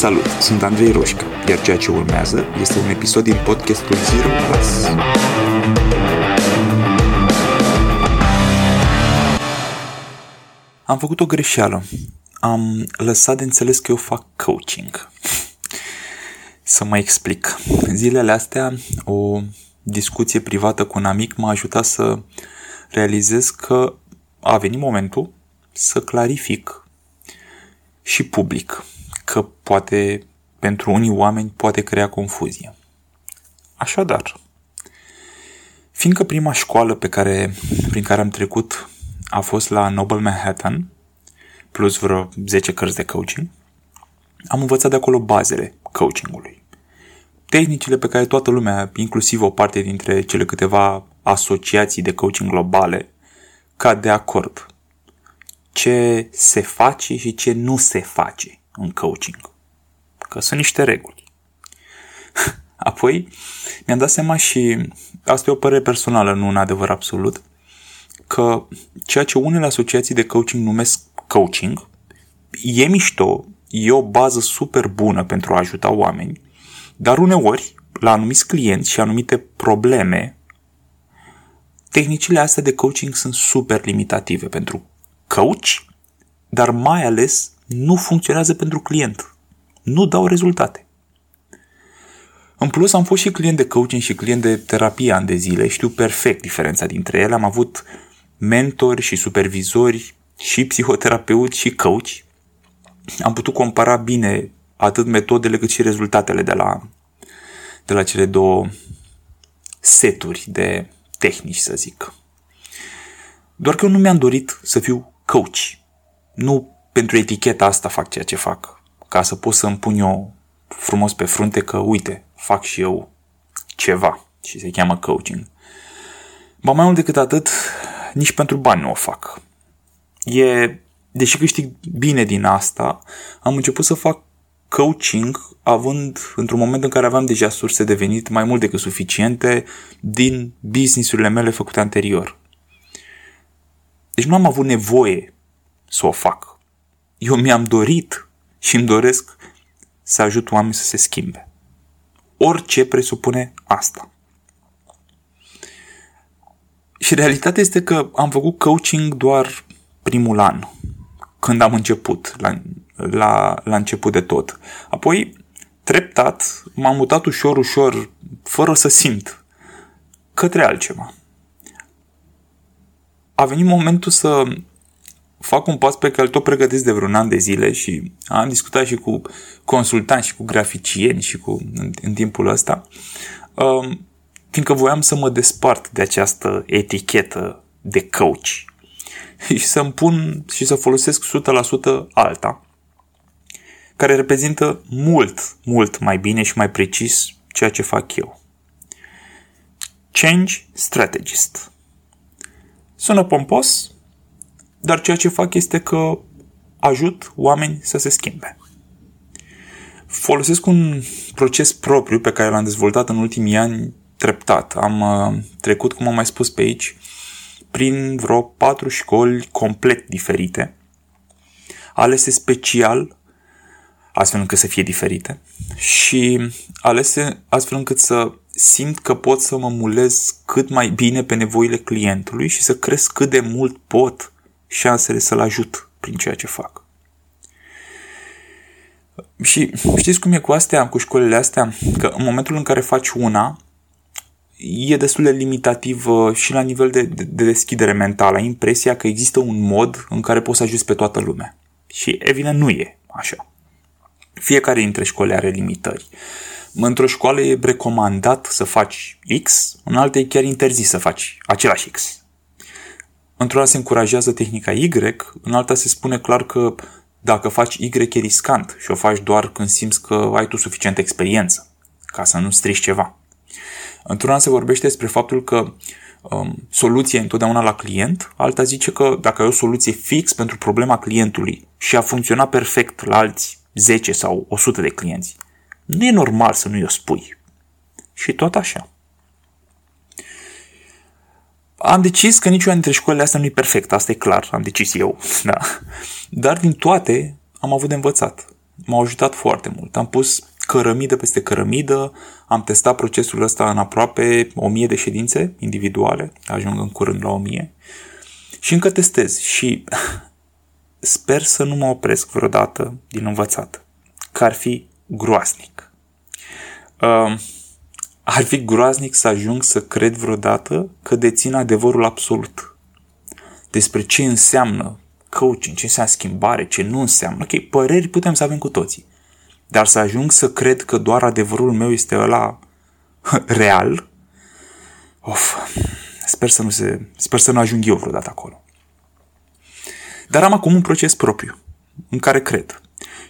Salut, sunt Andrei Roșca, iar ceea ce urmează este un episod din podcastul Zero Plus. Am făcut o greșeală. Am lăsat de înțeles că eu fac coaching. Să mă explic. Zilele astea, o discuție privată cu un amic m-a ajutat să realizez că a venit momentul să clarific și public că poate pentru unii oameni poate crea confuzie. Așadar, fiindcă prima școală pe care, prin care am trecut a fost la Noble Manhattan, plus vreo 10 cărți de coaching, am învățat de acolo bazele coachingului. Tehnicile pe care toată lumea, inclusiv o parte dintre cele câteva asociații de coaching globale, cad de acord. Ce se face și ce nu se face în coaching. Că sunt niște reguli. Apoi mi-am dat seama și asta e o părere personală, nu un adevăr absolut, că ceea ce unele asociații de coaching numesc coaching e mișto, e o bază super bună pentru a ajuta oameni, dar uneori, la anumiți clienți și anumite probleme, tehnicile astea de coaching sunt super limitative pentru coach, dar mai ales nu funcționează pentru client. Nu dau rezultate. În plus, am fost și client de coaching și client de terapie ani de zile. Știu perfect diferența dintre ele. Am avut mentori și supervizori și psihoterapeuți și coach. Am putut compara bine atât metodele cât și rezultatele de la, de la cele două seturi de tehnici, să zic. Doar că eu nu mi-am dorit să fiu coach. Nu pentru eticheta asta fac ceea ce fac. Ca să pot să îmi pun eu frumos pe frunte că, uite, fac și eu ceva și se cheamă coaching. Ba mai mult decât atât, nici pentru bani nu o fac. E, deși câștig bine din asta, am început să fac coaching având, într-un moment în care aveam deja surse de venit mai mult decât suficiente din businessurile mele făcute anterior. Deci nu am avut nevoie să o fac. Eu mi-am dorit și îmi doresc să ajut oamenii să se schimbe. Orice presupune asta. Și realitatea este că am făcut coaching doar primul an, când am început, la, la, la început de tot. Apoi, treptat, m-am mutat ușor, ușor, fără să simt, către altceva. A venit momentul să fac un pas pe care îl tot pregătesc de vreun an de zile și am discutat și cu consultanți și cu graficieni și cu, în, în timpul ăsta, um, fiindcă voiam să mă despart de această etichetă de coach și să-mi pun și să folosesc 100% alta, care reprezintă mult, mult mai bine și mai precis ceea ce fac eu. Change Strategist. Sună pompos, dar ceea ce fac este că ajut oameni să se schimbe. Folosesc un proces propriu pe care l-am dezvoltat în ultimii ani treptat. Am uh, trecut, cum am mai spus pe aici, prin vreo patru școli complet diferite, alese special astfel încât să fie diferite și alese astfel încât să simt că pot să mă mulez cât mai bine pe nevoile clientului și să cresc cât de mult pot șansele să-l ajut prin ceea ce fac. Și știți cum e cu astea, cu școlile astea? Că în momentul în care faci una, e destul de limitativ și la nivel de, de, de deschidere mentală. Ai impresia că există un mod în care poți să ajuți pe toată lumea. Și evident nu e așa. Fiecare dintre școli are limitări. Într-o școală e recomandat să faci X, în alta e chiar interzis să faci același X. Într-una se încurajează tehnica Y, în alta se spune clar că dacă faci Y e riscant și o faci doar când simți că ai tu suficientă experiență, ca să nu strici ceva. Într-una se vorbește despre faptul că um, soluția e întotdeauna la client, alta zice că dacă ai o soluție fix pentru problema clientului și a funcționat perfect la alți 10 sau 100 de clienți, nu e normal să nu-i o spui. Și tot așa. Am decis că niciuna dintre școlile astea nu e perfectă, asta e clar, am decis eu, da. Dar din toate am avut de învățat. m-au ajutat foarte mult. Am pus cărămidă peste cărămidă, am testat procesul ăsta în aproape 1000 de ședințe individuale, ajung în curând la 1000 și încă testez și sper să nu mă opresc vreodată din învățat, că ar fi groasnic. Uh, ar fi groaznic să ajung să cred vreodată că dețin adevărul absolut despre ce înseamnă coaching, ce înseamnă schimbare, ce nu înseamnă. Ok, păreri putem să avem cu toții. Dar să ajung să cred că doar adevărul meu este ăla real, of, sper să nu se, sper să nu ajung eu vreodată acolo. Dar am acum un proces propriu, în care cred.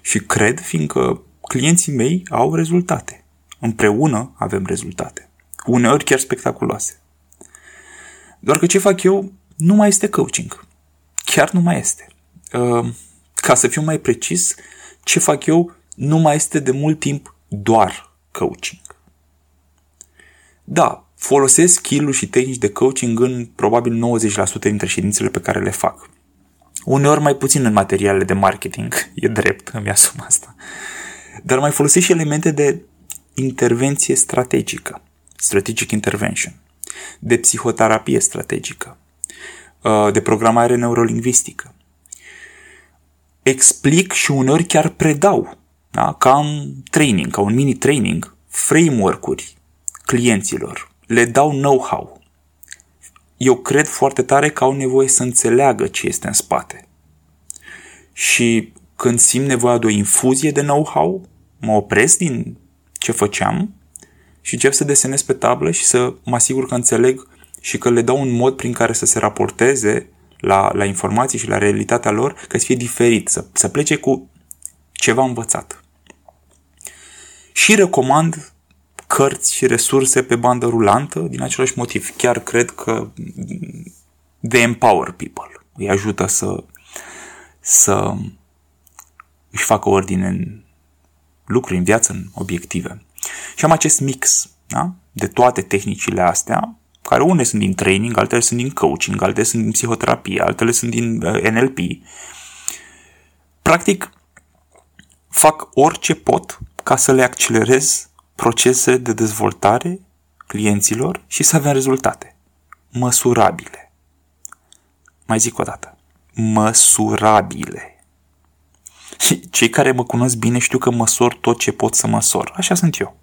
Și cred fiindcă clienții mei au rezultate. Împreună avem rezultate. Uneori chiar spectaculoase. Doar că ce fac eu nu mai este coaching. Chiar nu mai este. Uh, ca să fiu mai precis, ce fac eu nu mai este de mult timp doar coaching. Da, folosesc skill și tehnici de coaching în probabil 90% dintre ședințele pe care le fac. Uneori mai puțin în materiale de marketing, e drept, îmi asum asta. Dar mai folosesc și elemente de intervenție strategică, strategic intervention, de psihoterapie strategică, uh, de programare neurolingvistică. Explic și uneori chiar predau, da? ca un training, ca un mini training, framework-uri clienților. Le dau know-how. Eu cred foarte tare că au nevoie să înțeleagă ce este în spate. Și când simt nevoia de o infuzie de know-how, mă opresc din ce făceam și încep să desenez pe tablă și să mă asigur că înțeleg și că le dau un mod prin care să se raporteze la, la informații și la realitatea lor, că să fie diferit, să, să plece cu ceva învățat. Și recomand cărți și resurse pe bandă rulantă din același motiv. Chiar cred că they empower people. Îi ajută să, să își facă ordine în lucruri în viață, în obiective. Și am acest mix da? de toate tehnicile astea, care unele sunt din training, altele sunt din coaching, altele sunt din psihoterapie, altele sunt din uh, NLP. Practic, fac orice pot ca să le accelerez procese de dezvoltare clienților și să avem rezultate măsurabile. Mai zic o dată. Măsurabile. Cei care mă cunosc bine știu că măsor tot ce pot să măsor. Așa sunt eu.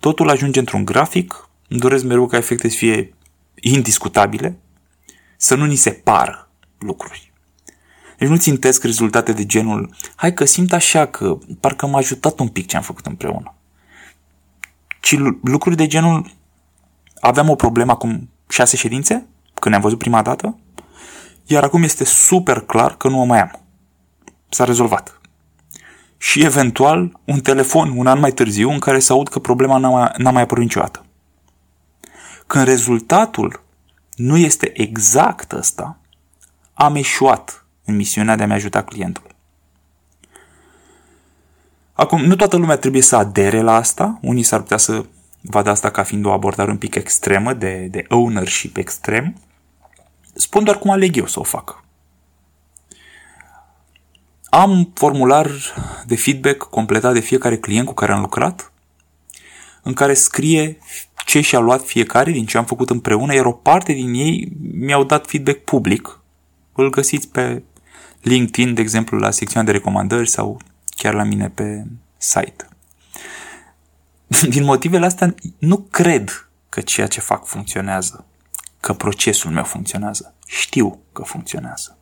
Totul ajunge într-un grafic, îmi doresc mereu ca efecte să fie indiscutabile, să nu ni se pară lucruri. Deci nu țintesc rezultate de genul, hai că simt așa că parcă m-a ajutat un pic ce am făcut împreună. Ci lucruri de genul, aveam o problemă acum șase ședințe, când ne-am văzut prima dată, iar acum este super clar că nu o mai am. S-a rezolvat și eventual un telefon un an mai târziu în care să aud că problema n-a mai, n-a mai apărut niciodată. Când rezultatul nu este exact ăsta, am eșuat în misiunea de a-mi ajuta clientul. Acum, nu toată lumea trebuie să adere la asta. Unii s-ar putea să vadă asta ca fiind o abordare un pic extremă, de, de ownership extrem. Spun doar cum aleg eu să o fac. Am un formular de feedback completat de fiecare client cu care am lucrat, în care scrie ce și-a luat fiecare din ce am făcut împreună, iar o parte din ei mi-au dat feedback public. Îl găsiți pe LinkedIn, de exemplu, la secțiunea de recomandări sau chiar la mine pe site. Din motivele astea, nu cred că ceea ce fac funcționează, că procesul meu funcționează. Știu că funcționează.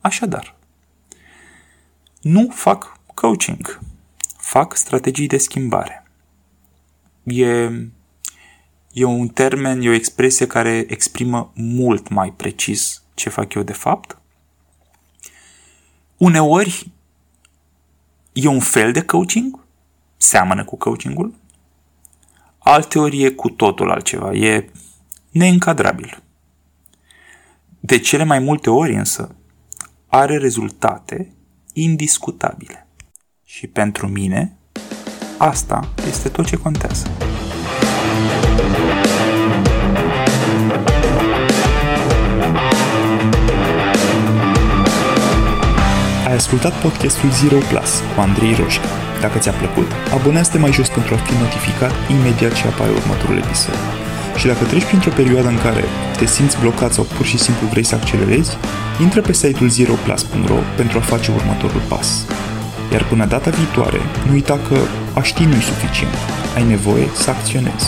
Așadar, nu fac coaching, fac strategii de schimbare. E, e un termen, e o expresie care exprimă mult mai precis ce fac eu de fapt. Uneori e un fel de coaching, seamănă cu coachingul, alteori e cu totul altceva, e neîncadrabil. De cele mai multe ori însă are rezultate indiscutabile. Și pentru mine, asta este tot ce contează. Ai ascultat podcastul Zero Plus cu Andrei Roșca. Dacă ți-a plăcut, abonează-te mai jos pentru a fi notificat imediat ce apare următorul episod. Și dacă treci printr-o perioadă în care te simți blocat sau pur și simplu vrei să accelerezi, intră pe site-ul zeroplus.ro pentru a face următorul pas. Iar până data viitoare, nu uita că a ști nu-i suficient. Ai nevoie să acționezi.